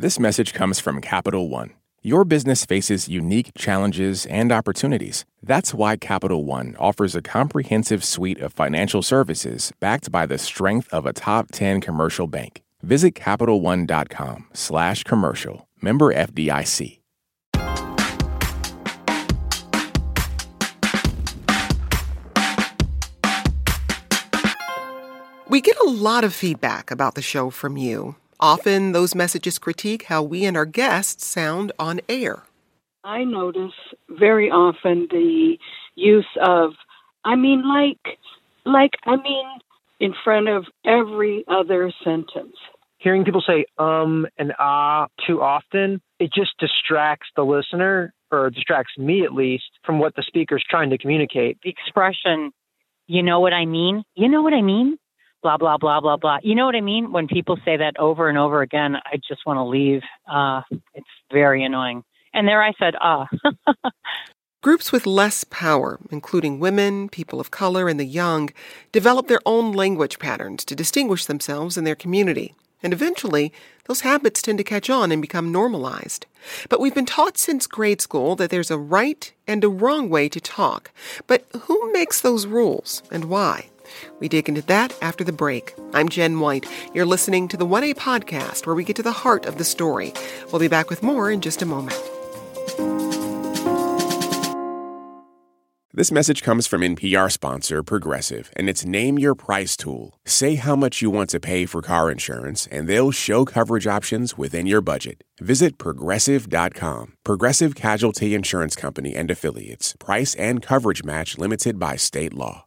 This message comes from Capital One. Your business faces unique challenges and opportunities. That's why Capital One offers a comprehensive suite of financial services backed by the strength of a top 10 commercial bank. Visit CapitalOne.com slash commercial. Member FDIC. We get a lot of feedback about the show from you. Often those messages critique how we and our guests sound on air. I notice very often the use of, I mean, like, like, I mean, in front of every other sentence. Hearing people say um and ah too often, it just distracts the listener, or distracts me at least, from what the speaker's trying to communicate. The expression, you know what I mean? You know what I mean? Blah blah blah blah blah. You know what I mean? When people say that over and over again, I just want to leave. Uh, it's very annoying. And there I said, ah. Groups with less power, including women, people of color, and the young, develop their own language patterns to distinguish themselves in their community. And eventually, those habits tend to catch on and become normalized. But we've been taught since grade school that there's a right and a wrong way to talk. But who makes those rules and why? We dig into that after the break. I'm Jen White. You're listening to the 1A podcast where we get to the heart of the story. We'll be back with more in just a moment. This message comes from NPR sponsor Progressive and its Name Your Price tool. Say how much you want to pay for car insurance, and they'll show coverage options within your budget. Visit progressive.com. Progressive Casualty Insurance Company and Affiliates. Price and coverage match limited by state law.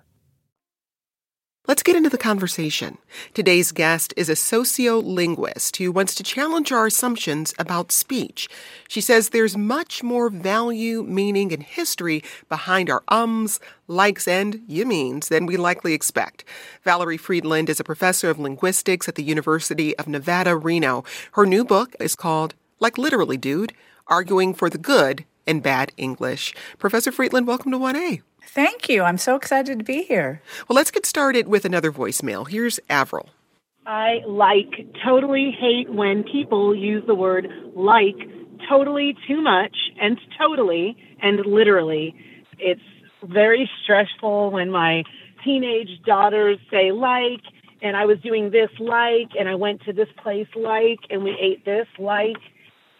Let's get into the conversation. Today's guest is a sociolinguist who wants to challenge our assumptions about speech. She says there's much more value, meaning, and history behind our ums, likes, and you means than we likely expect. Valerie Fridland is a professor of linguistics at the University of Nevada, Reno. Her new book is called Like Literally Dude Arguing for the Good and Bad English. Professor Fridland, welcome to 1A. Thank you. I'm so excited to be here. Well, let's get started with another voicemail. Here's Avril. I like totally hate when people use the word like totally too much and totally and literally. It's very stressful when my teenage daughters say like and I was doing this like and I went to this place like and we ate this like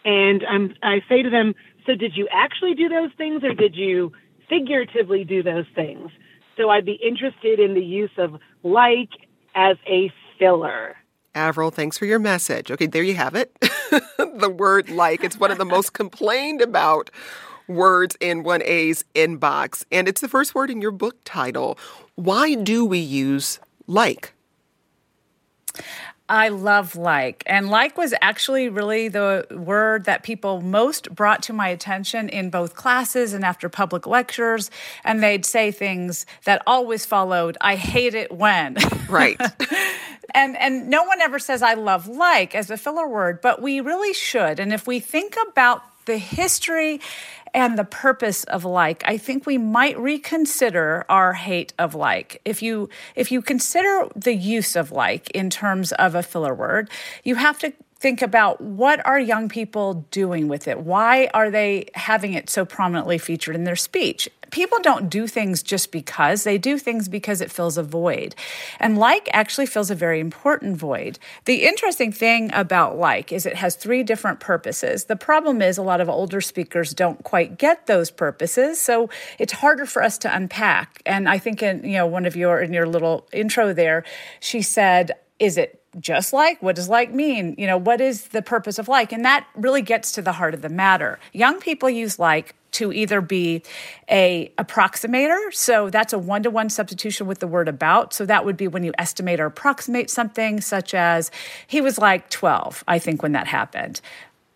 and I'm I say to them, so did you actually do those things or did you figuratively do those things. So I'd be interested in the use of like as a filler. Avril, thanks for your message. Okay, there you have it. the word like. It's one of the most complained about words in 1A's inbox. And it's the first word in your book title. Why do we use like? I love like. And like was actually really the word that people most brought to my attention in both classes and after public lectures. And they'd say things that always followed, I hate it when. Right. and and no one ever says I love like as a filler word, but we really should. And if we think about the history and the purpose of like i think we might reconsider our hate of like. If you if you consider the use of like in terms of a filler word you have to think about what are young people doing with it? Why are they having it so prominently featured in their speech people don't do things just because, they do things because it fills a void. And like actually fills a very important void. The interesting thing about like is it has three different purposes. The problem is a lot of older speakers don't quite get those purposes, so it's harder for us to unpack. And I think in you know one of your in your little intro there, she said, is it just like? What does like mean? You know what is the purpose of like? And that really gets to the heart of the matter. Young people use like to either be a approximator so that's a one-to-one substitution with the word about. So that would be when you estimate or approximate something such as he was like 12 i think when that happened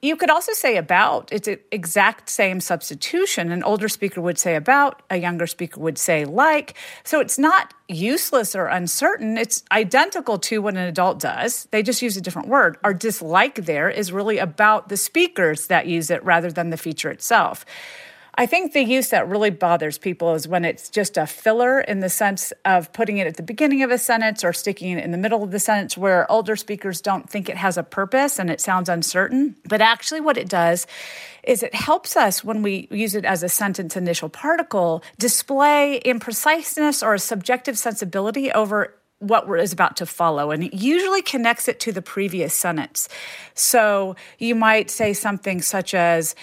You could also say about. It's an exact same substitution. An older speaker would say about, a younger speaker would say like. So it's not useless or uncertain. It's identical to what an adult does. They just use a different word. Our dislike there is really about the speakers that use it rather than the feature itself. I think the use that really bothers people is when it's just a filler in the sense of putting it at the beginning of a sentence or sticking it in the middle of the sentence where older speakers don't think it has a purpose and it sounds uncertain. But actually, what it does is it helps us when we use it as a sentence initial particle display impreciseness or a subjective sensibility over what is about to follow and it usually connects it to the previous sentence so you might say something such as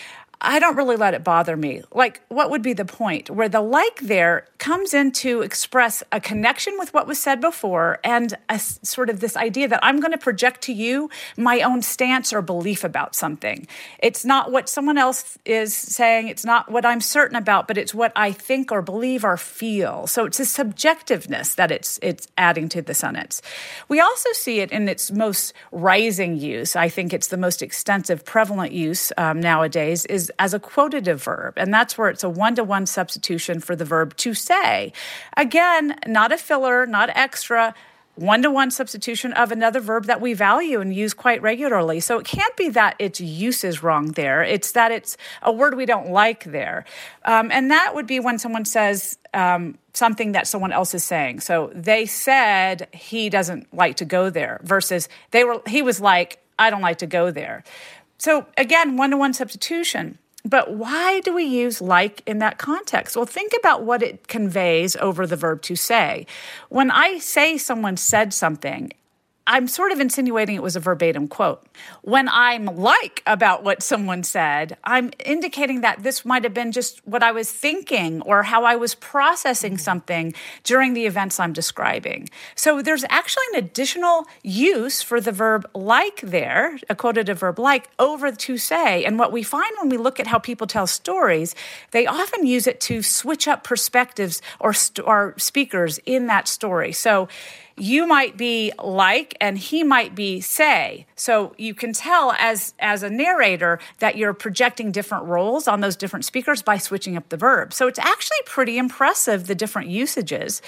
I don't really let it bother me. Like, what would be the point? Where the like there comes in to express a connection with what was said before and a sort of this idea that I'm going to project to you my own stance or belief about something. It's not what someone else is saying, it's not what I'm certain about, but it's what I think or believe or feel. So it's a subjectiveness that it's it's adding to the sentence. We also see it in its most rising use. I think it's the most extensive, prevalent use um, nowadays is as a quotative verb, and that's where it's a one to one substitution for the verb to say. Again, not a filler, not extra one to one substitution of another verb that we value and use quite regularly. So it can't be that its use is wrong there. It's that it's a word we don't like there. Um, and that would be when someone says um, something that someone else is saying. So they said he doesn't like to go there versus they were, he was like, I don't like to go there. So again, one to one substitution. But why do we use like in that context? Well, think about what it conveys over the verb to say. When I say someone said something, I'm sort of insinuating it was a verbatim quote. When I'm like about what someone said, I'm indicating that this might have been just what I was thinking or how I was processing mm. something during the events I'm describing. So there's actually an additional use for the verb like there, a quotative verb like, over to say. And what we find when we look at how people tell stories, they often use it to switch up perspectives or, st- or speakers in that story. So you might be like and he might be say. So you can tell as as a narrator that you're projecting different roles on those different speakers by switching up the verb. So it's actually pretty impressive the different usages.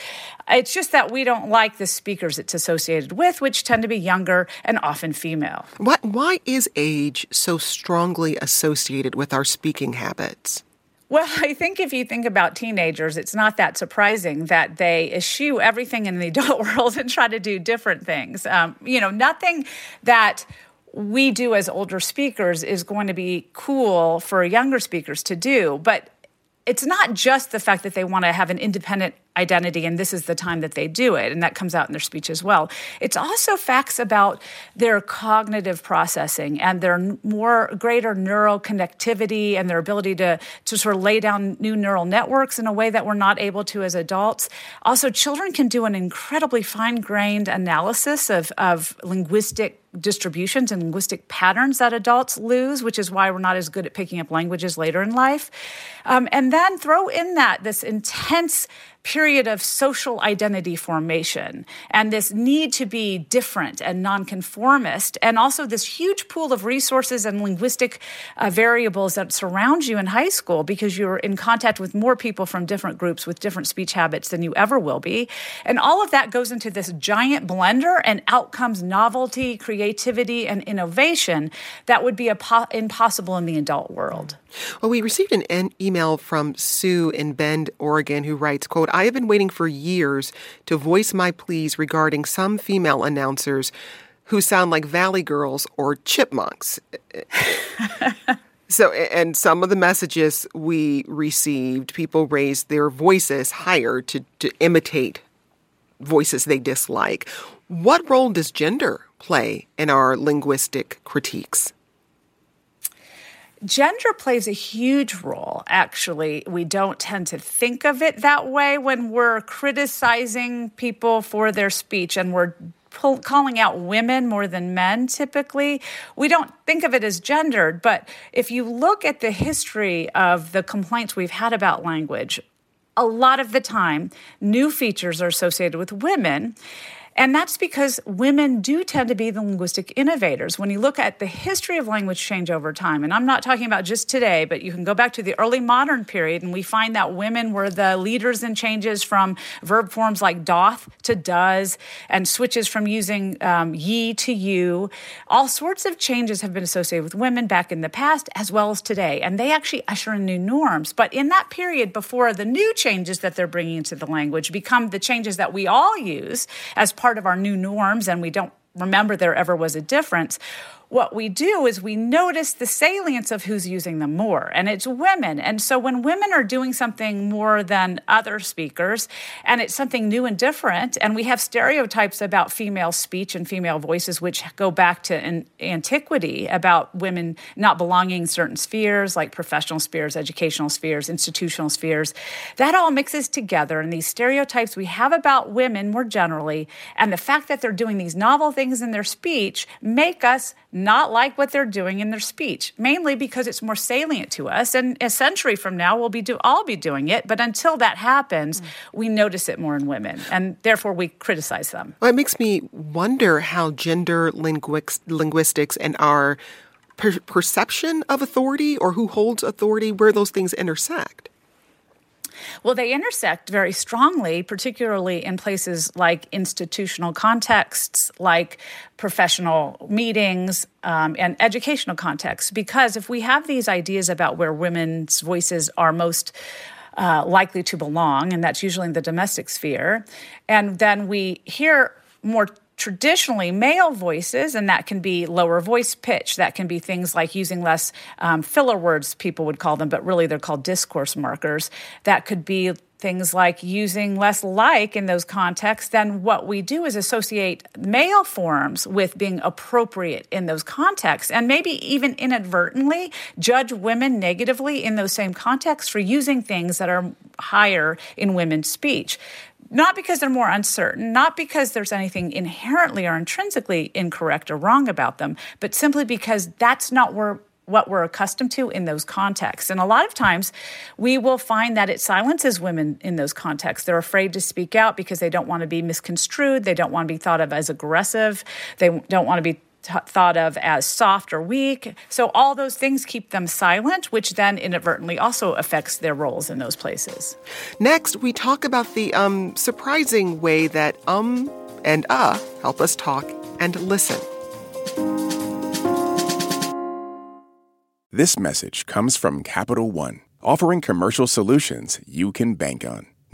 It's just that we don't like the speakers it's associated with which tend to be younger and often female. Why, why is age so strongly associated with our speaking habits well, I think if you think about teenagers, it's not that surprising that they eschew everything in the adult world and try to do different things. Um, you know, nothing that we do as older speakers is going to be cool for younger speakers to do. But it's not just the fact that they want to have an independent identity and this is the time that they do it and that comes out in their speech as well it's also facts about their cognitive processing and their more greater neural connectivity and their ability to to sort of lay down new neural networks in a way that we're not able to as adults also children can do an incredibly fine-grained analysis of of linguistic distributions and linguistic patterns that adults lose, which is why we're not as good at picking up languages later in life. Um, and then throw in that this intense period of social identity formation and this need to be different and nonconformist, and also this huge pool of resources and linguistic uh, variables that surround you in high school because you're in contact with more people from different groups with different speech habits than you ever will be. And all of that goes into this giant blender, and out comes novelty, creativity, and innovation that would be po- impossible in the adult world. Well, we received an email from Sue in Bend, Oregon, who writes, quote, I have been waiting for years to voice my pleas regarding some female announcers who sound like Valley Girls or chipmunks. so, and some of the messages we received, people raised their voices higher to, to imitate voices they dislike. What role does gender play in our linguistic critiques? Gender plays a huge role, actually. We don't tend to think of it that way when we're criticizing people for their speech and we're pull, calling out women more than men typically. We don't think of it as gendered, but if you look at the history of the complaints we've had about language, a lot of the time, new features are associated with women. And that's because women do tend to be the linguistic innovators. When you look at the history of language change over time, and I'm not talking about just today, but you can go back to the early modern period and we find that women were the leaders in changes from verb forms like doth to does and switches from using um, ye to you. All sorts of changes have been associated with women back in the past as well as today. And they actually usher in new norms. But in that period before the new changes that they're bringing into the language become the changes that we all use as part of our new norms and we don't remember there ever was a difference what we do is we notice the salience of who's using them more, and it's women. And so when women are doing something more than other speakers, and it's something new and different, and we have stereotypes about female speech and female voices, which go back to an antiquity about women not belonging in certain spheres, like professional spheres, educational spheres, institutional spheres, that all mixes together. And these stereotypes we have about women more generally, and the fact that they're doing these novel things in their speech, make us not like what they're doing in their speech, mainly because it's more salient to us. And a century from now, we'll be do all be doing it. But until that happens, mm. we notice it more in women, and therefore we criticize them. Well, it makes me wonder how gender linguistics and our per- perception of authority or who holds authority, where those things intersect. Well, they intersect very strongly, particularly in places like institutional contexts, like professional meetings, um, and educational contexts. Because if we have these ideas about where women's voices are most uh, likely to belong, and that's usually in the domestic sphere, and then we hear more traditionally male voices, and that can be lower voice pitch. That can be things like using less um, filler words, people would call them, but really they're called discourse markers. That could be things like using less like in those contexts, then what we do is associate male forms with being appropriate in those contexts and maybe even inadvertently judge women negatively in those same contexts for using things that are higher in women's speech not because they're more uncertain, not because there's anything inherently or intrinsically incorrect or wrong about them, but simply because that's not where what we're accustomed to in those contexts. And a lot of times we will find that it silences women in those contexts. They're afraid to speak out because they don't want to be misconstrued, they don't want to be thought of as aggressive, they don't want to be t- thought of as soft or weak. So all those things keep them silent, which then inadvertently also affects their roles in those places. Next, we talk about the um, surprising way that um and uh help us talk and listen. This message comes from Capital One, offering commercial solutions you can bank on.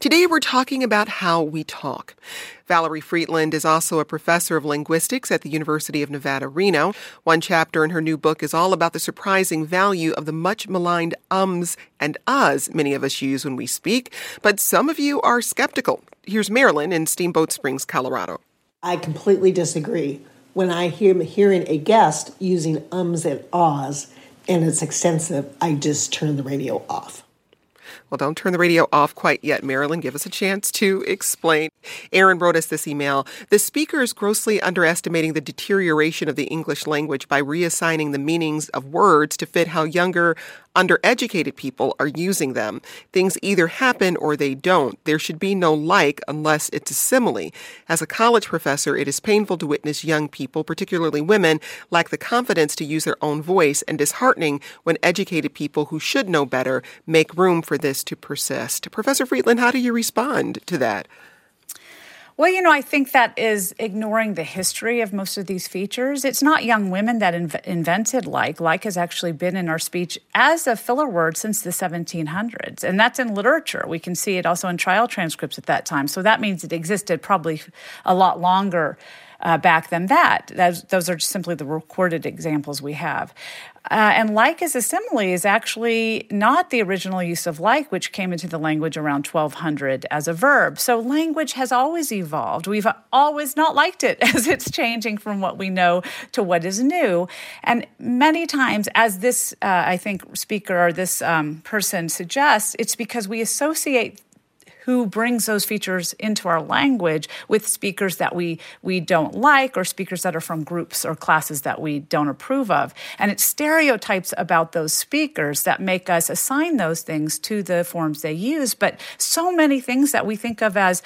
Today, we're talking about how we talk. Valerie Fridland is also a professor of linguistics at the University of Nevada, Reno. One chapter in her new book is all about the surprising value of the much maligned ums and uhs many of us use when we speak, but some of you are skeptical. Here's Marilyn in Steamboat Springs, Colorado. I completely disagree. When I hear hearing a guest using ums and ahs and it's extensive, I just turn the radio off. Well, don't turn the radio off quite yet, Marilyn. Give us a chance to explain. Aaron wrote us this email. The speaker is grossly underestimating the deterioration of the English language by reassigning the meanings of words to fit how younger undereducated people are using them. Things either happen or they don't. There should be no like unless it's a simile. As a college professor, it is painful to witness young people, particularly women, lack the confidence to use their own voice and disheartening when educated people who should know better make room for this to persist. Professor Fridland, how do you respond to that? Well, you know, I think that is ignoring the history of most of these features. It's not young women that inv- invented like. Like has actually been in our speech as a filler word since the 1700s. And that's in literature. We can see it also in trial transcripts at that time. So that means it existed probably a lot longer uh, back than that. Those, those are simply the recorded examples we have. Uh, and like as a simile is actually not the original use of like, which came into the language around 1200 as a verb. So language has always evolved. We've always not liked it as it's changing from what we know to what is new. And many times, as this, uh, I think, speaker or this um, person suggests, it's because we associate who brings those features into our language with speakers that we we don't like or speakers that are from groups or classes that we don't approve of. And it's stereotypes about those speakers that make us assign those things to the forms they use. But so many things that we think of as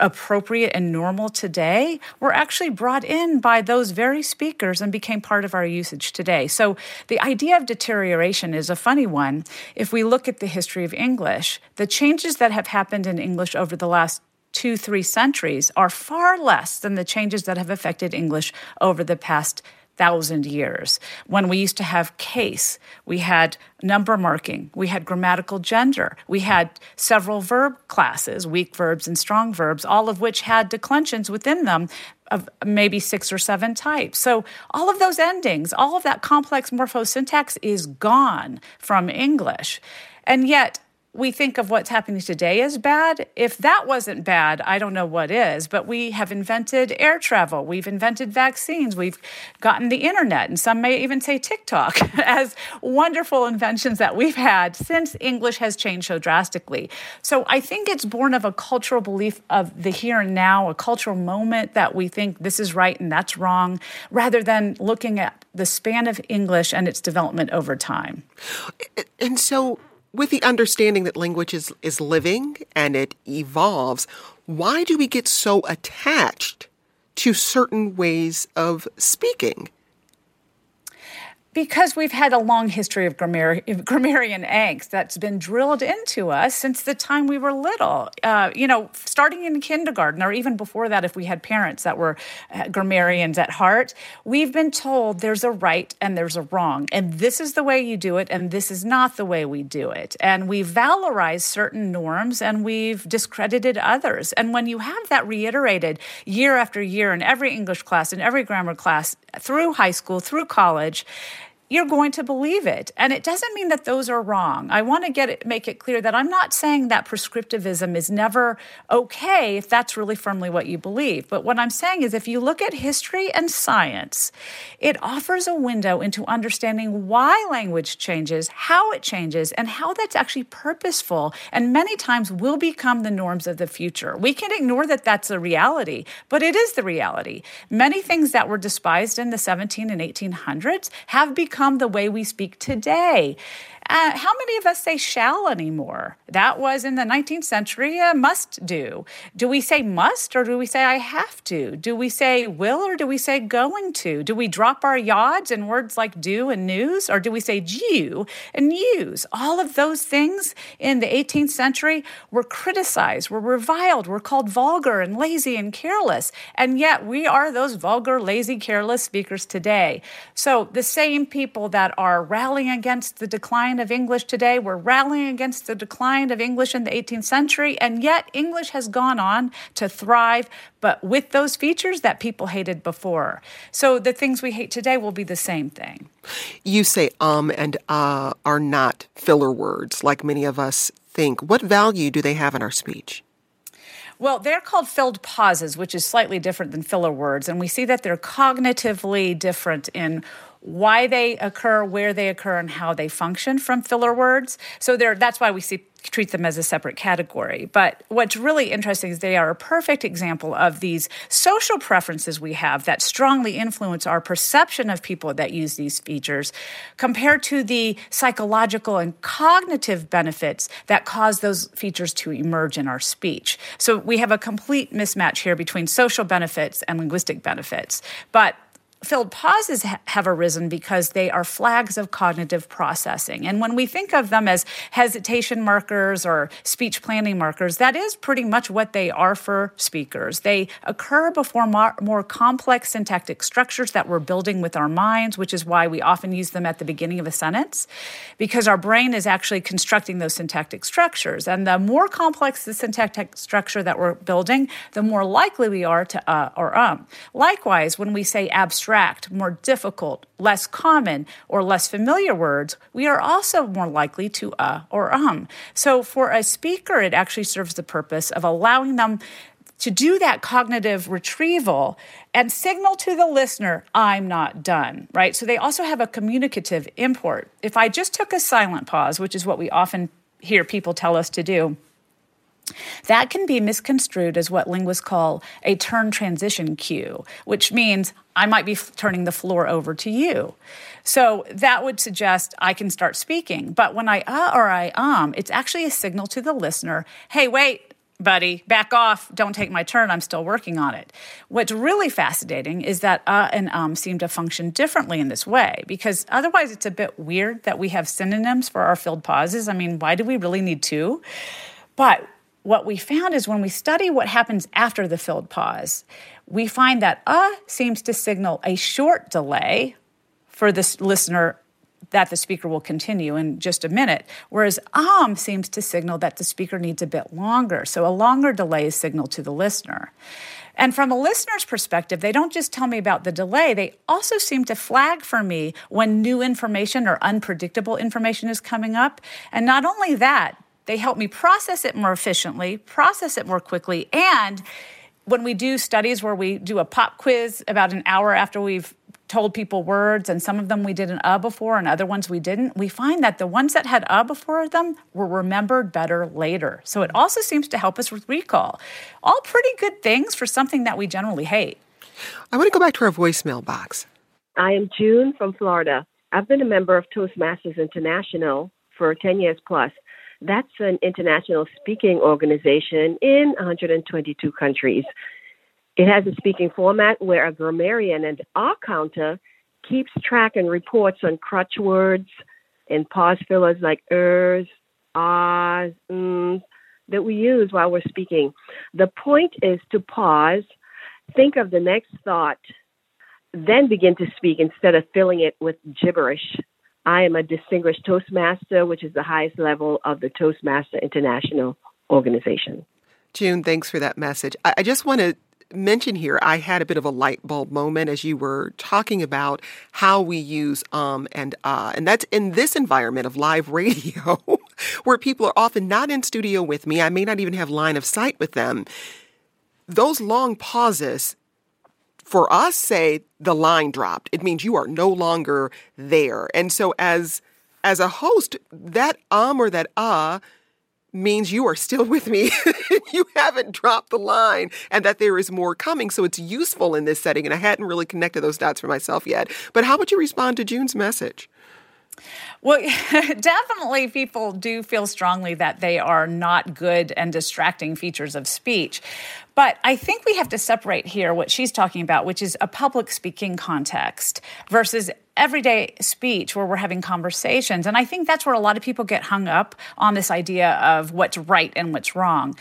appropriate and normal today were actually brought in by those very speakers and became part of our usage today. So the idea of deterioration is a funny one. If we look at the history of English, the changes that have happened in English over the last two, three centuries are far less than the changes that have affected English over the past thousand years. When we used to have case, we had number marking, we had grammatical gender, we had several verb classes, weak verbs and strong verbs, all of which had declensions within them of maybe six or seven types. So all of those endings, all of that complex morphosyntax is gone from English. And yet, we think of what's happening today as bad. If that wasn't bad, I don't know what is. But we have invented air travel, we've invented vaccines, we've gotten the internet, and some may even say TikTok as wonderful inventions that we've had since English has changed so drastically. So I think it's born of a cultural belief of the here and now, a cultural moment that we think this is right and that's wrong, rather than looking at the span of English and its development over time. And so with the understanding that language is, is living and it evolves, why do we get so attached to certain ways of speaking? Because we've had a long history of grammar- grammarian angst that's been drilled into us since the time we were little. Uh, you know, starting in kindergarten, or even before that, if we had parents that were uh, grammarians at heart, we've been told there's a right and there's a wrong, and this is the way you do it, and this is not the way we do it. And we've valorized certain norms and we've discredited others. And when you have that reiterated year after year in every English class, in every grammar class, through high school, through college, you're going to believe it. And it doesn't mean that those are wrong. I want to get it, make it clear that I'm not saying that prescriptivism is never okay if that's really firmly what you believe. But what I'm saying is if you look at history and science, it offers a window into understanding why language changes, how it changes, and how that's actually purposeful and many times will become the norms of the future. We can ignore that that's a reality, but it is the reality. Many things that were despised in the 17 and 1800s have become become the way we speak today. Uh, how many of us say shall anymore? That was in the 19th century a must do. Do we say must or do we say I have to? Do we say will or do we say going to? Do we drop our yods in words like do and news or do we say you and use? All of those things in the 18th century were criticized, were reviled, were called vulgar and lazy and careless. And yet we are those vulgar, lazy, careless speakers today. So the same people that are rallying against the decline decline of English today. We're rallying against the decline of English in the 18th century, and yet English has gone on to thrive, but with those features that people hated before. So the things we hate today will be the same thing. You say um and uh are not filler words like many of us think. What value do they have in our speech? Well, they're called filled pauses, which is slightly different than filler words. And we see that they're cognitively different in why they occur, where they occur, and how they function from filler words. So that's why we see treat them as a separate category. But what's really interesting is they are a perfect example of these social preferences we have that strongly influence our perception of people that use these features compared to the psychological and cognitive benefits that cause those features to emerge in our speech. So we have a complete mismatch here between social benefits and linguistic benefits. But filled pauses ha- have arisen because they are flags of cognitive processing. And when we think of them as hesitation markers or speech planning markers, that is pretty much what they are for speakers. They occur before more, more complex syntactic structures that we're building with our minds, which is why we often use them at the beginning of a sentence, because our brain is actually constructing those syntactic structures. And the more complex the syntactic structure that we're building, the more likely we are to uh or um. Likewise, when we say abstract, abstract, more difficult, less common, or less familiar words, we are also more likely to uh or um. So for a speaker, it actually serves the purpose of allowing them to do that cognitive retrieval and signal to the listener, I'm not done, right? So they also have a communicative import. If I just took a silent pause, which is what we often hear people tell us to do, that can be misconstrued as what linguists call a turn transition cue, which means I might be f- turning the floor over to you. So that would suggest I can start speaking. But when I uh or I um, it's actually a signal to the listener hey, wait, buddy, back off, don't take my turn, I'm still working on it. What's really fascinating is that uh and um seem to function differently in this way because otherwise it's a bit weird that we have synonyms for our filled pauses. I mean, why do we really need two? But what we found is when we study what happens after the filled pause, we find that uh seems to signal a short delay for this listener that the speaker will continue in just a minute, whereas um seems to signal that the speaker needs a bit longer. So a longer delay is signaled to the listener. And from a listener's perspective, they don't just tell me about the delay, they also seem to flag for me when new information or unpredictable information is coming up. And not only that, they help me process it more efficiently, process it more quickly, and when we do studies where we do a pop quiz about an hour after we've told people words, and some of them we did an uh before, and other ones we didn't, we find that the ones that had uh before them were remembered better later. So it also seems to help us with recall. All pretty good things for something that we generally hate. I want to go back to our voicemail box. I am June from Florida. I've been a member of Toastmasters International for 10 years plus. That's an international speaking organization in 122 countries. It has a speaking format where a grammarian and Ah-Counter keeps track and reports on crutch words and pause fillers like ers, ahs, ums that we use while we're speaking. The point is to pause, think of the next thought, then begin to speak instead of filling it with gibberish. I am a distinguished Toastmaster, which is the highest level of the Toastmaster International organization. June, thanks for that message. I, just want to mention here, I had a bit of a light bulb moment as you were talking about how we use um and uh. And that's in this environment of live radio where people are often not in studio with me. I may not even have line of sight with them. Those long pauses for us say the line dropped. It means you are no longer there. And so as as a host, that um or that uh means you are still with me. you haven't dropped the line and that there is more coming. So it's useful in this setting. And I hadn't really connected those dots for myself yet. But how would you respond to June's message? Well, definitely people do feel strongly that they are not good and distracting features of speech. But I think we have to separate here what she's talking about, which is a public speaking context versus everyday speech where we're having conversations. And I think that's where a lot of people get hung up on this idea of what's right and what's wrong.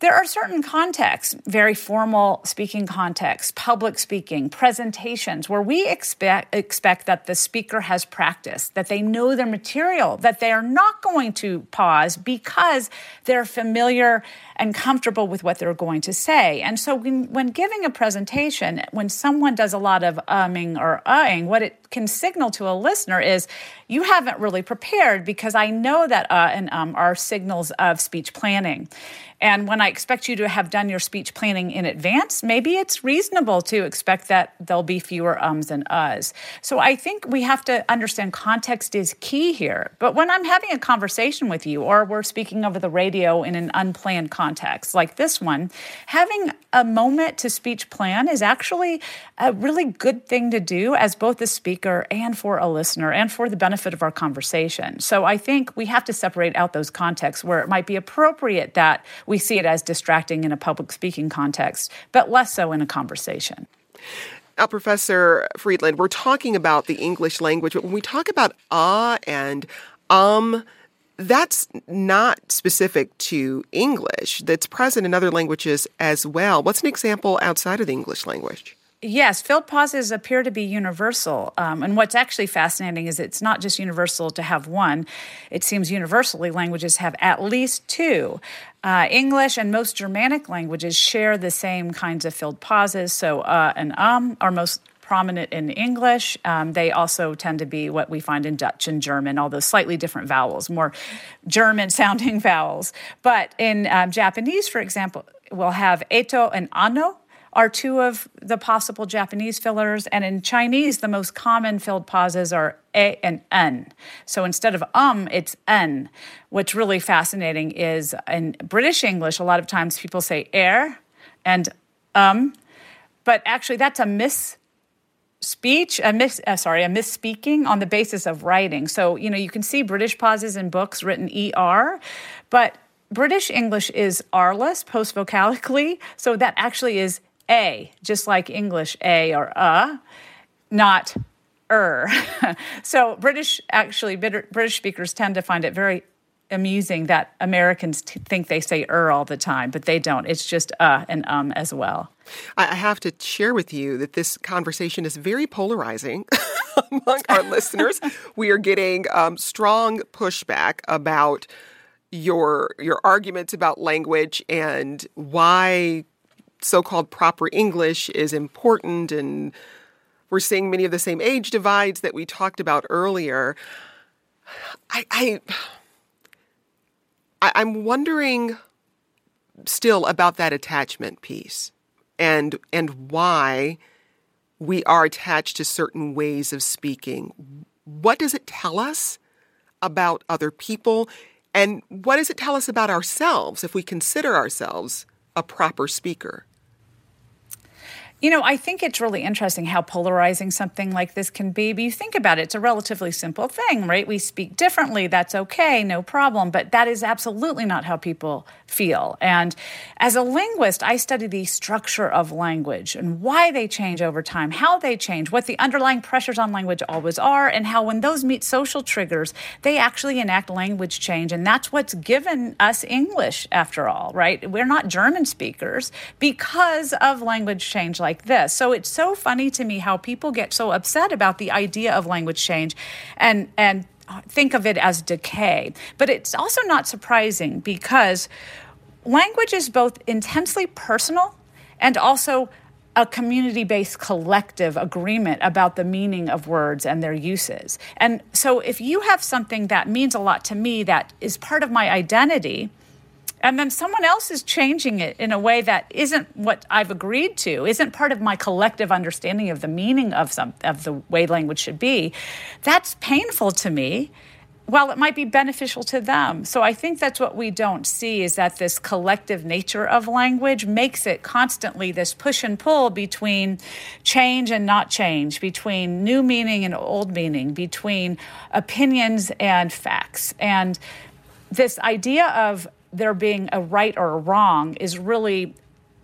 There are certain contexts, very formal speaking contexts, public speaking, presentations, where we expect, expect that the speaker has practice, that they know their material, that they are not going to pause because they're familiar and comfortable with what they're going to say. And so when, when giving a presentation, when someone does a lot of umming or uhing, what it can signal to a listener is you haven't really prepared because I know that uh and um are signals of speech planning. And when I expect you to have done your speech planning in advance, maybe it's reasonable to expect that there'll be fewer ums and uhs. So I think we have to understand context is key here. But when I'm having a conversation with you or we're speaking over the radio in an unplanned context like this one, having a moment to speech plan is actually a really good thing to do as both the speaker and for a listener and for the benefit of our conversation. So I think we have to separate out those contexts where it might be appropriate that we see it as distracting in a public speaking context, but less so in a conversation. Now, Professor Fridland, we're talking about the English language, but when we talk about ah and um, that's not specific to English. That's present in other languages as well. What's an example outside of the English language? Yes, filled pauses appear to be universal. Um, and what's actually fascinating is it's not just universal to have one, it seems universally languages have at least two. Uh, English and most Germanic languages share the same kinds of filled pauses. So, uh, and um are most prominent in English. Um, they also tend to be what we find in Dutch and German, although slightly different vowels, more German sounding vowels. But in um, Japanese, for example, we'll have eto and ano are two of the possible Japanese fillers. And in Chinese, the most common filled pauses are a and n. So instead of um, it's n. What's really fascinating is in British English, a lot of times people say air and um, but actually that's a miss speech a miss uh, sorry a misspeaking on the basis of writing so you know you can see british pauses in books written er but british english is r-less post-vocalically so that actually is a, just like English A or uh, not er. so British, actually, British speakers tend to find it very amusing that Americans t- think they say er all the time, but they don't. It's just uh and um as well. I have to share with you that this conversation is very polarizing among our listeners. We are getting um, strong pushback about your your arguments about language and why so called proper English is important, and we're seeing many of the same age divides that we talked about earlier. I, I, I'm wondering still about that attachment piece and and why we are attached to certain ways of speaking. What does it tell us about other people? And what does it tell us about ourselves if we consider ourselves a proper speaker? You know, I think it's really interesting how polarizing something like this can be. But you think about it, it's a relatively simple thing, right? We speak differently. That's okay, no problem. But that is absolutely not how people feel. And as a linguist, I study the structure of language and why they change over time, how they change, what the underlying pressures on language always are, and how when those meet social triggers, they actually enact language change. And that's what's given us English, after all, right? We're not German speakers because of language change like this. So it's so funny to me how people get so upset about the idea of language change and and think of it as decay. But it's also not surprising because language is both intensely personal and also a community based collective agreement about the meaning of words and their uses. And so, if you have something that means a lot to me that is part of my identity, and then someone else is changing it in a way that isn't what I've agreed to, isn't part of my collective understanding of the meaning of some of the way language should be. That's painful to me. While it might be beneficial to them. So I think that's what we don't see is that this collective nature of language makes it constantly this push and pull between change and not change, between new meaning and old meaning, between opinions and facts. And this idea of there being a right or a wrong is really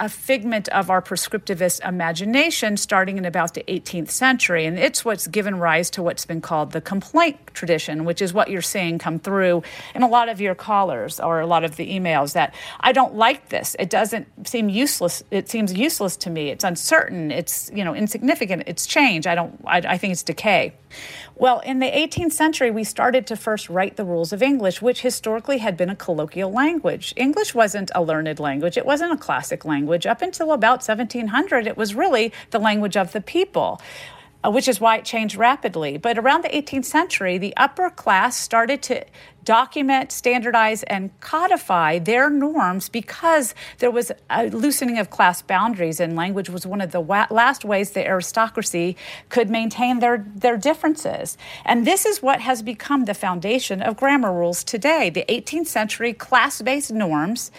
a figment of our prescriptivist imagination starting in about the 18th century. And it's what's given rise to what's been called the complaint tradition, which is what you're seeing come through in a lot of your callers or a lot of the emails that I don't like this. It doesn't seem useless. It seems useless to me. It's uncertain. It's, you know, insignificant. It's change. I don't, I, I think it's decay. Well, in the 18th century, we started to first write the rules of English, which historically had been a colloquial language. English wasn't a learned language, it wasn't a classic language. Up until about 1700, it was really the language of the people. uh, which is why it changed rapidly. But around the 18th century, the upper class started to document, standardize, and codify their norms because there was a loosening of class boundaries, and language was one of the last ways the aristocracy could maintain their, their differences. And this is what has become the foundation of grammar rules today the 18th century class based norms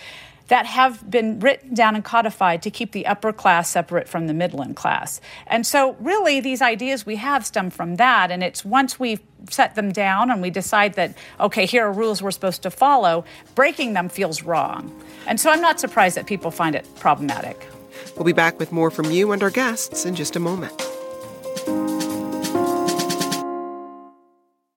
that have been written down and codified to keep the upper class separate from the middle class. And so, really, these ideas we have stem from that. And it's once we've set them down and we decide that, okay, here are rules we're supposed to follow, breaking them feels wrong. And so, I'm not surprised that people find it problematic. We'll be back with more from you and our guests in just a moment.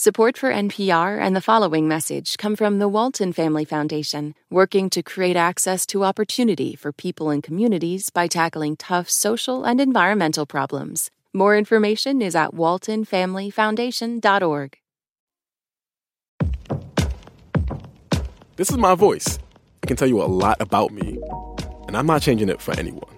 Support for NPR and the following message come from the Walton Family Foundation, working to create access to opportunity for people and communities by tackling tough social and environmental problems. More information is at waltonfamilyfoundation.org. This is my voice. It can tell you a lot about me, and I'm not changing it for anyone.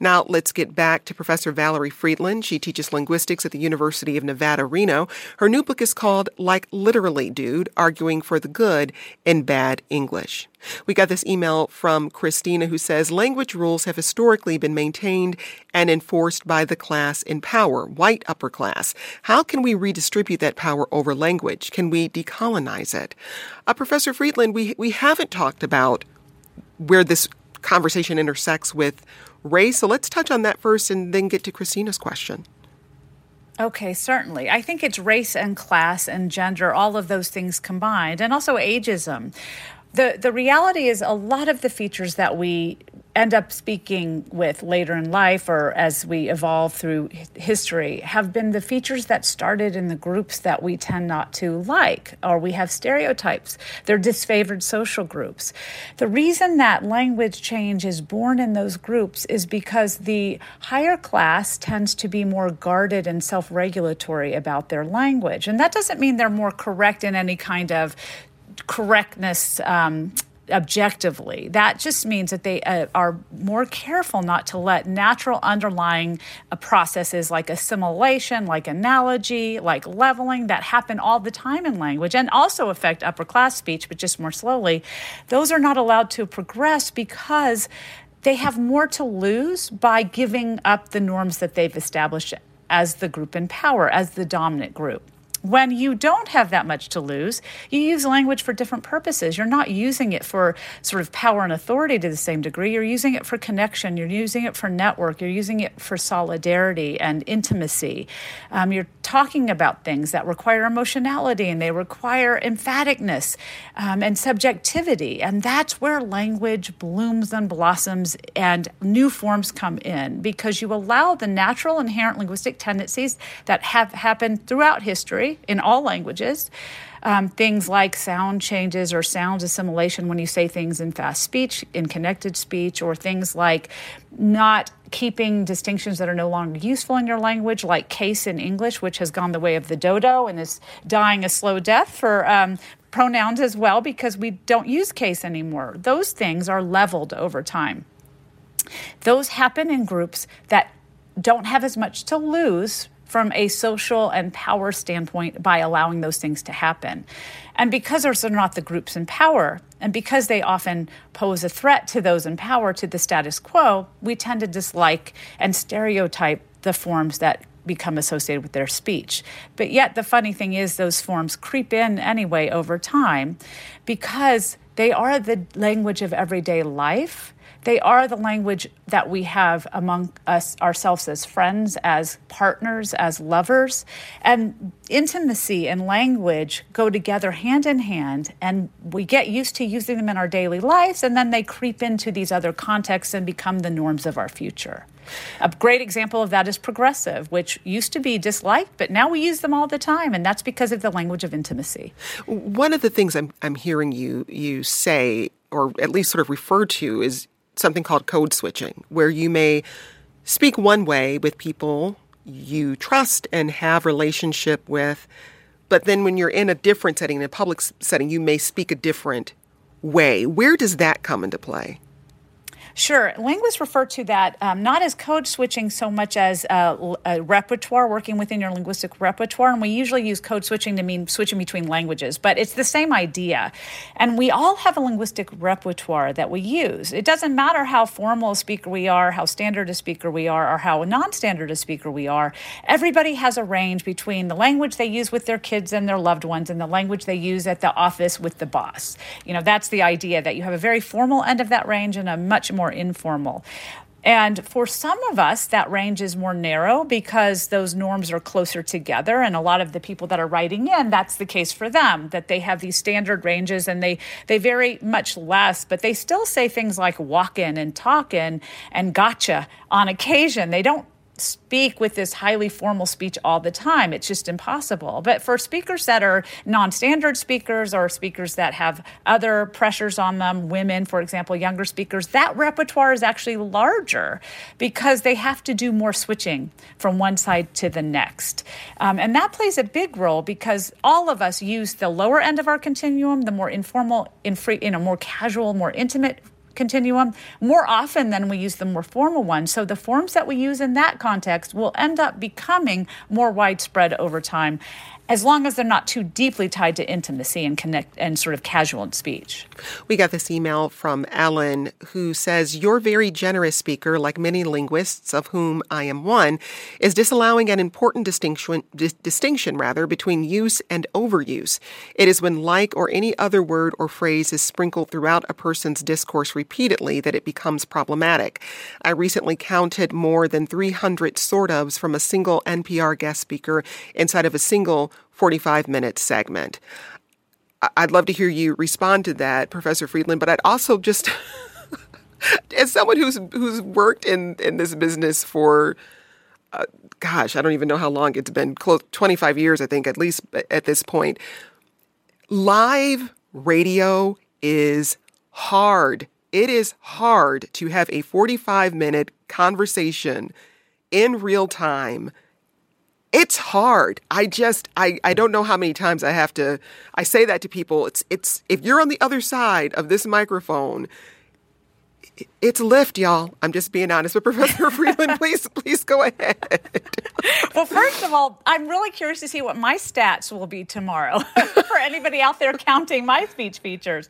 Now, let's get back to Professor Valerie Fridland. She teaches linguistics at the University of Nevada, Reno. Her new book is called Like Literally Dude Arguing for the Good in Bad English. We got this email from Christina who says language rules have historically been maintained and enforced by the class in power, white upper class. How can we redistribute that power over language? Can we decolonize it? Uh, Professor Fridland, we, we haven't talked about where this conversation intersects with race. So let's touch on that first and then get to Christina's question. Okay, certainly. I think it's race and class and gender, all of those things combined, and also ageism. The, the reality is, a lot of the features that we end up speaking with later in life or as we evolve through history have been the features that started in the groups that we tend not to like, or we have stereotypes. They're disfavored social groups. The reason that language change is born in those groups is because the higher class tends to be more guarded and self regulatory about their language. And that doesn't mean they're more correct in any kind of correctness um, objectively. That just means that they uh, are more careful not to let natural underlying uh, processes like assimilation, like analogy, like leveling that happen all the time in language and also affect upper class speech, but just more slowly. Those are not allowed to progress because they have more to lose by giving up the norms that they've established as the group in power, as the dominant group. When you don't have that much to lose, you use language for different purposes. You're not using it for sort of power and authority to the same degree. You're using it for connection. You're using it for network. You're using it for solidarity and intimacy. Um, you're talking about things that require emotionality and they require emphaticness um, and subjectivity. And that's where language blooms and blossoms and new forms come in because you allow the natural inherent linguistic tendencies that have happened throughout history in all languages. Um, things like sound changes or sound assimilation when you say things in fast speech, in connected speech, or things like not keeping distinctions that are no longer useful in your language, like case in English, which has gone the way of the dodo and is dying a slow death for um, pronouns as well because we don't use case anymore. Those things are leveled over time. Those happen in groups that don't have as much to lose from a social and power standpoint by allowing those things to happen. And because those are not the groups in power, and because they often pose a threat to those in power, to the status quo, we tend to dislike and stereotype the forms that become associated with their speech. But yet, the funny thing is, those forms creep in anyway over time because they are the language of everyday life They are the language that we have among us ourselves as friends, as partners, as lovers. And intimacy and language go together hand in hand, and we get used to using them in our daily lives, and then they creep into these other contexts and become the norms of our future. A great example of that is progressive, which used to be disliked, but now we use them all the time, and that's because of the language of intimacy. One of the things I'm, I'm hearing you you say, or at least sort of refer to, is something called code switching, where you may speak one way with people you trust and have relationship with, but then when you're in a different setting, in a public setting, you may speak a different way. Where does that come into play? Sure. Linguists refer to that um, not as code switching so much as uh, a repertoire, working within your linguistic repertoire. And we usually use code switching to mean switching between languages, but it's the same idea. And we all have a linguistic repertoire that we use. It doesn't matter how formal a speaker we are, how standard a speaker we are, or how non standard a speaker we are. Everybody has a range between the language they use with their kids and their loved ones and the language they use at the office with the boss. You know, that's the idea that you have a very formal end of that range and a much more more informal. And for some of us, that range is more narrow because those norms are closer together. And a lot of the people that are writing in, that's the case for them, that they have these standard ranges and they, they vary much less, but they still say things like walk in and talk in and gotcha on occasion. They don't speak with this highly formal speech all the time. It's just impossible. But for speakers that are non standard speakers or speakers that have other pressures on them, women, for example, younger speakers, that repertoire is actually larger because they have to do more switching from one side to the next. Um, and that plays a big role because all of us use the lower end of our continuum, the more informal, in free, you know, more casual, more intimate continuum more often than we use the more formal one. So the forms that we use in that context will end up becoming more widespread over time as long as they're not too deeply tied to intimacy and connect and sort of casual speech. We got this email from Ellen who says, Your very generous speaker, like many linguists, of whom I am one, is disallowing an important distinction, distinction rather, between use and overuse. It is when like or any other word or phrase is sprinkled throughout a person's discourse repeatedly that it becomes problematic. I recently counted more than 300 sort ofs from a single NPR guest speaker inside of a single 45 minute segment. I'd love to hear you respond to that, Professor Fridland, but I'd also just, as someone who's who's worked in, in this business for, uh, gosh, I don't even know how long it's been, close 25 years, I think, at least at this point. Live radio is hard. It is hard to have a 45 minute conversation in real time it's hard. I just I I don't know how many times I have to I say that to people. It's it's if you're on the other side of this microphone, it's lift, y'all. I'm just being honest. But Professor Fridland, please, please go ahead. well, first of all, I'm really curious to see what my stats will be tomorrow for anybody out there counting my speech features.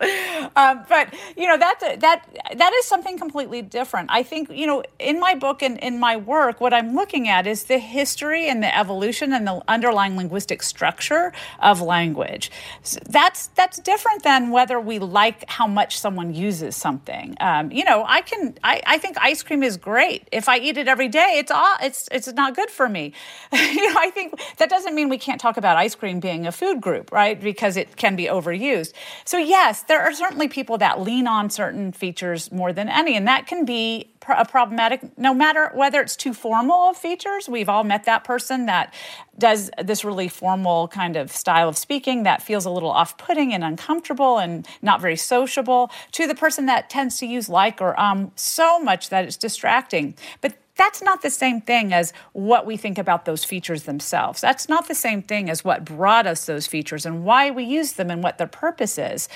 Um, but you know that that that is something completely different. I think you know in my book and in my work, what I'm looking at is the history and the evolution and the underlying linguistic structure of language. So that's that's different than whether we like how much someone uses something. Um, you know, I can I, I think ice cream is great. If I eat it every day, it's all it's it's not good for me. you know, I think that doesn't mean we can't talk about ice cream being a food group, right? Because it can be overused. So yes, there are certainly people that lean on certain features more than any, and that can be a problematic no matter whether it's too formal of features we've all met that person that does this really formal kind of style of speaking that feels a little off-putting and uncomfortable and not very sociable to the person that tends to use like or um so much that it's distracting but that's not the same thing as what we think about those features themselves. That's not the same thing as what brought us those features and why we use them and what their purpose is.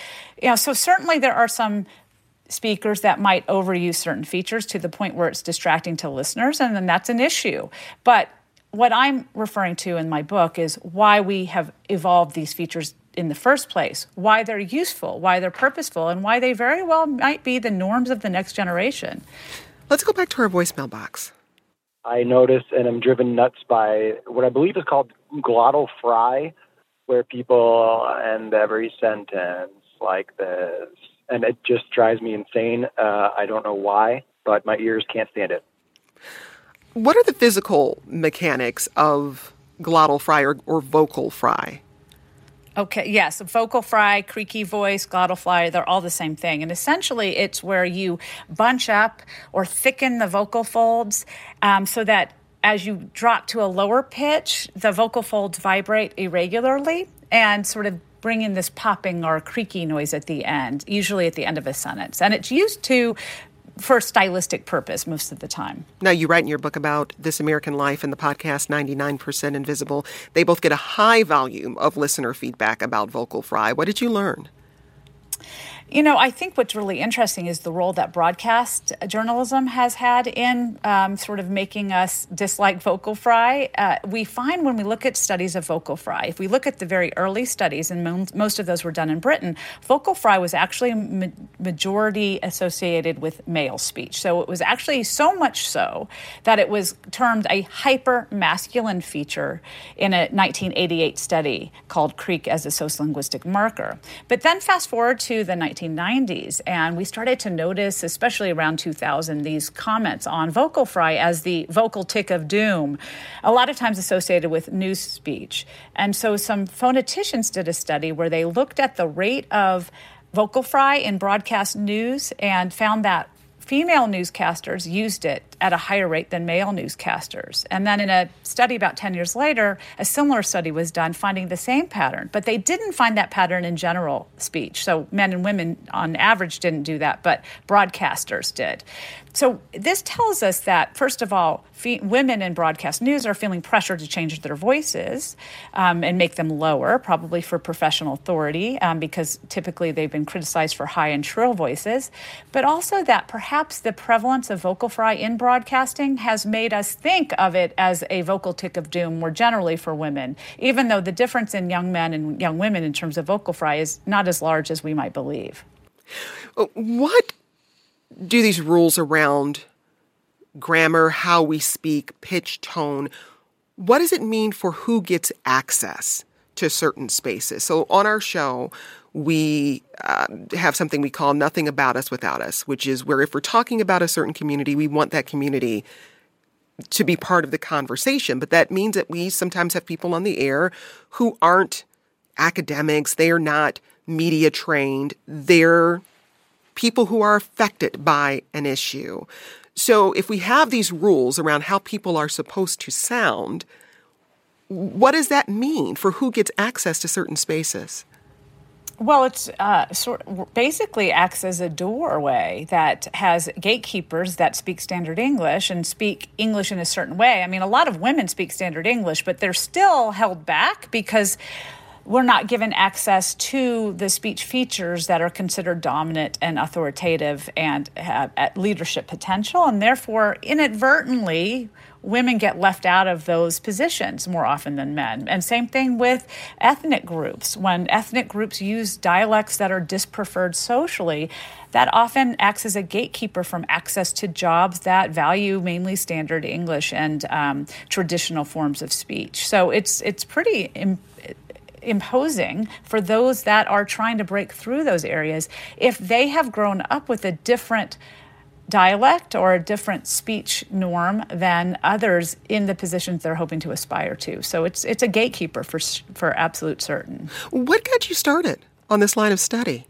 You know, so certainly there are some speakers that might overuse certain features to the point where it's distracting to listeners, and then that's an issue. But what I'm referring to in my book is why we have evolved these features in the first place, why they're useful, why they're purposeful, and why they very well might be the norms of the next generation. Let's go back to our voicemail box. I notice and I'm driven nuts by what I believe is called glottal fry, where people end every sentence like this and it just drives me insane. Uh, I don't know why, but my ears can't stand it. What are the physical mechanics of glottal fry or, or vocal fry? Okay, yes, vocal fry, creaky voice, glottal fry, they're all the same thing. And essentially, it's where you bunch up or thicken the vocal folds um, so that as you drop to a lower pitch, the vocal folds vibrate irregularly and sort of bring in this popping or creaky noise at the end, usually at the end of a sentence. And it's used to for stylistic purpose most of the time. Now, you write in your book about This American Life and the podcast 99% Invisible. They both get a high volume of listener feedback about vocal fry. What did you learn? You know, I think what's really interesting is the role that broadcast journalism has had in um, sort of making us dislike vocal fry. Uh, we find when we look at studies of vocal fry, if we look at the very early studies, and most of those were done in Britain, vocal fry was actually ma- majority associated with male speech. So it was actually so much so that it was termed a hyper masculine feature in a 1988 study called Creak as a sociolinguistic marker. But then fast forward to the 19 1990s. And we started to notice, especially around 2000, these comments on vocal fry as the vocal tic of doom, a lot of times associated with news speech. And so some phoneticians did a study where they looked at the rate of vocal fry in broadcast news and found that female newscasters used it at a higher rate than male newscasters. And then in a study about 10 years later, a similar study was done finding the same pattern, but they didn't find that pattern in general speech. So men and women on average didn't do that, but broadcasters did. So this tells us that, first of all, fe- women in broadcast news are feeling pressure to change their voices um, and make them lower, probably for professional authority, um, because typically they've been criticized for high and shrill voices, but also that perhaps the prevalence of vocal fry in broadcasting has made us think of it as a vocal tic of doom more generally for women, even though the difference in young men and young women in terms of vocal fry is not as large as we might believe. Uh, what do these rules around grammar, how we speak, pitch, tone, what does it mean for who gets access to certain spaces? So on our show, we uh, have something we call Nothing About Us Without Us, which is where if we're talking about a certain community, we want that community to be part of the conversation. But that means that we sometimes have people on the air who aren't academics, they are not media trained, they're people who are affected by an issue. So if we have these rules around how people are supposed to sound, what does that mean for who gets access to certain spaces? Well, it's uh, sort basically acts as a doorway that has gatekeepers that speak standard English and speak English in a certain way. I mean, a lot of women speak standard English, but they're still held back because we're not given access to the speech features that are considered dominant and authoritative and have leadership potential. And therefore, inadvertently, women get left out of those positions more often than men. And same thing with ethnic groups. When ethnic groups use dialects that are dispreferred socially, that often acts as a gatekeeper from access to jobs that value mainly standard English and um, traditional forms of speech. So it's it's pretty imposing for those that are trying to break through those areas if they have grown up with a different dialect or a different speech norm than others in the positions they're hoping to aspire to. So it's it's a gatekeeper for for absolute certain. What got you started on this line of study?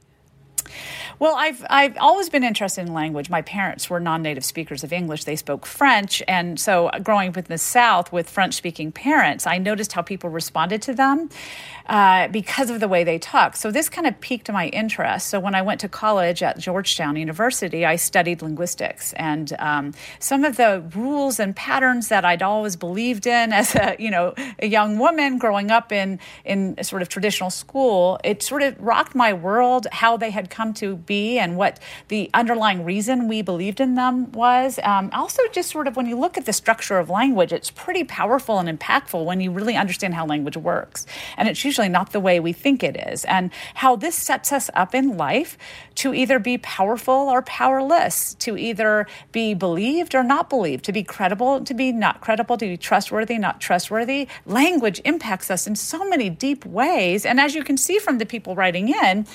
Well, I've I've always been interested in language. My parents were non-native speakers of English; they spoke French, and so uh, growing up in the South with French-speaking parents, I noticed how people responded to them uh, because of the way they talk. So this kind of piqued my interest. So when I went to college at Georgetown University, I studied linguistics, and um, some of the rules and patterns that I'd always believed in as a you know a young woman growing up in in sort of traditional school, it sort of rocked my world. How they had come to be and what the underlying reason we believed in them was. Um, also, just sort of when you look at the structure of language, it's pretty powerful and impactful when you really understand how language works. And it's usually not the way we think it is. And how this sets us up in life to either be powerful or powerless, to either be believed or not believed, to be credible, to be not credible, to be trustworthy, not trustworthy. Language impacts us in so many deep ways. And as you can see from the people writing in,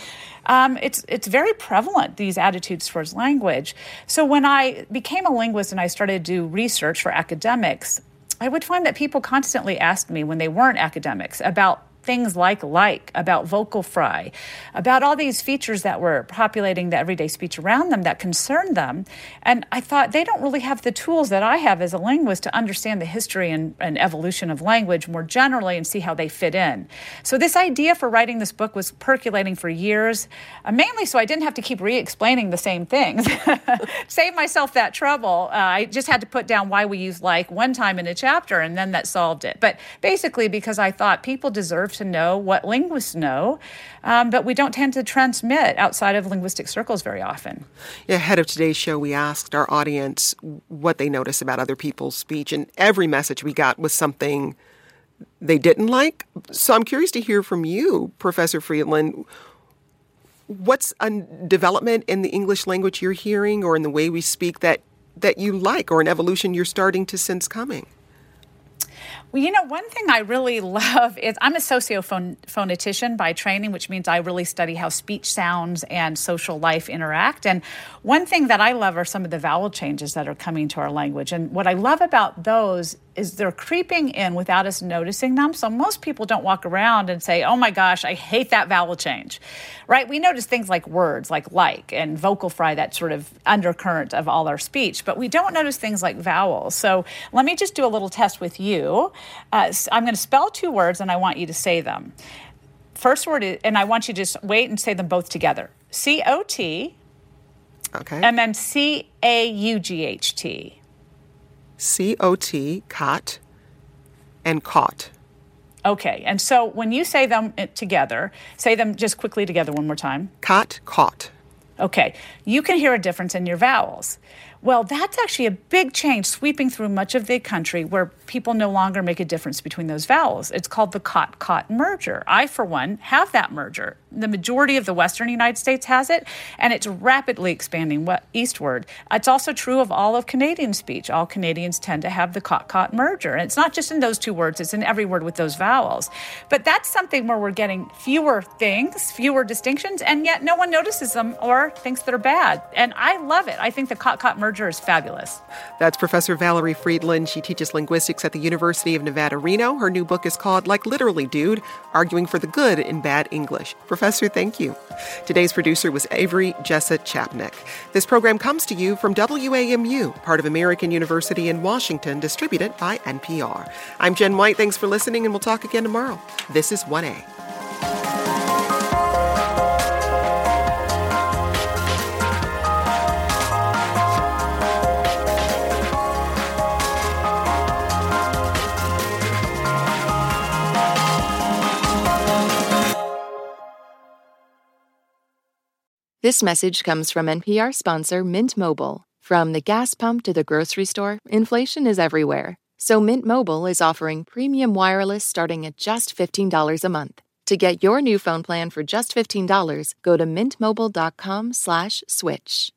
um, it's it's very prevalent these attitudes towards language. So when I became a linguist and I started to do research for academics, I would find that people constantly asked me when they weren't academics about things like like, about vocal fry, about all these features that were populating the everyday speech around them that concerned them. And I thought they don't really have the tools that I have as a linguist to understand the history and, and evolution of language more generally and see how they fit in. So this idea for writing this book was percolating for years, uh, mainly so I didn't have to keep re-explaining the same things. Save myself that trouble. Uh, I just had to put down why we use like one time in a chapter and then that solved it. But basically because I thought people deserve to know what linguists know, um, but we don't tend to transmit outside of linguistic circles very often. Yeah, ahead of today's show, we asked our audience what they notice about other people's speech, and every message we got was something they didn't like. So I'm curious to hear from you, Professor Fridland. What's a development in the English language you're hearing or in the way we speak that, that you like or an evolution you're starting to sense coming? Well, you know, one thing I really love is I'm a sociophonetician by training, which means I really study how speech sounds and social life interact. And one thing that I love are some of the vowel changes that are coming to our language. And what I love about those is they're creeping in without us noticing them. So most people don't walk around and say, "Oh my gosh, I hate that vowel change." Right? We notice things like words like like and vocal fry that sort of undercurrent of all our speech, but we don't notice things like vowels. So let me just do a little test with you. Uh, I'm going to spell two words and I want you to say them. First word is, and I want you to just wait and say them both together. C O T. Okay. And then C A U G H T. C O T, cot, and caught. Okay, and so when you say them eh, together, say them just quickly together one more time. Cot, caught. Okay, you can hear a difference in your vowels. Well, that's actually a big change sweeping through much of the country where people no longer make a difference between those vowels. It's called the cot caught merger. I, for one, have that merger. The majority of the Western United States has it, and it's rapidly expanding eastward. It's also true of all of Canadian speech. All Canadians tend to have the cot caught merger. And it's not just in those two words, it's in every word with those vowels. But that's something where we're getting fewer things, fewer distinctions, and yet no one notices them or thinks they're bad. And I love it. I think the cot caught merger merger is fabulous. That's Professor Valerie Fridland. She teaches linguistics at the University of Nevada, Reno. Her new book is called Like Literally Dude Arguing for the Good in Bad English. Professor, thank you. Today's producer was Avery Jessa Chapnick. This program comes to you from WAMU, part of American University in Washington, distributed by NPR. I'm Jen White. Thanks for listening, and we'll talk again tomorrow. This is 1A. This message comes from NPR sponsor Mint Mobile. From the gas pump to the grocery store, inflation is everywhere. So Mint Mobile is offering premium wireless starting at just $15 a month. To get your new phone plan for just $15, go to mintmobile.com/switch.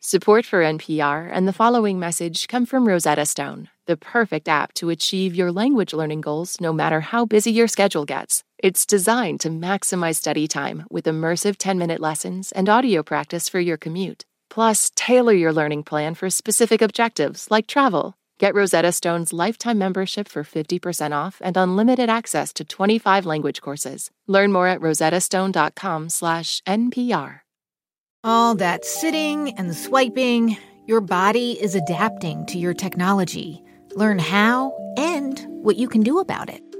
Support for NPR and the following message come from Rosetta Stone, the perfect app to achieve your language learning goals no matter how busy your schedule gets. It's designed to maximize study time with immersive 10 minute lessons and audio practice for your commute. Plus, tailor your learning plan for specific objectives like travel. Get Rosetta Stone's lifetime membership for 50% off and unlimited access to 25 language courses. Learn more at rosettastone.com/npr. All that sitting and swiping, your body is adapting to your technology. Learn how and what you can do about it.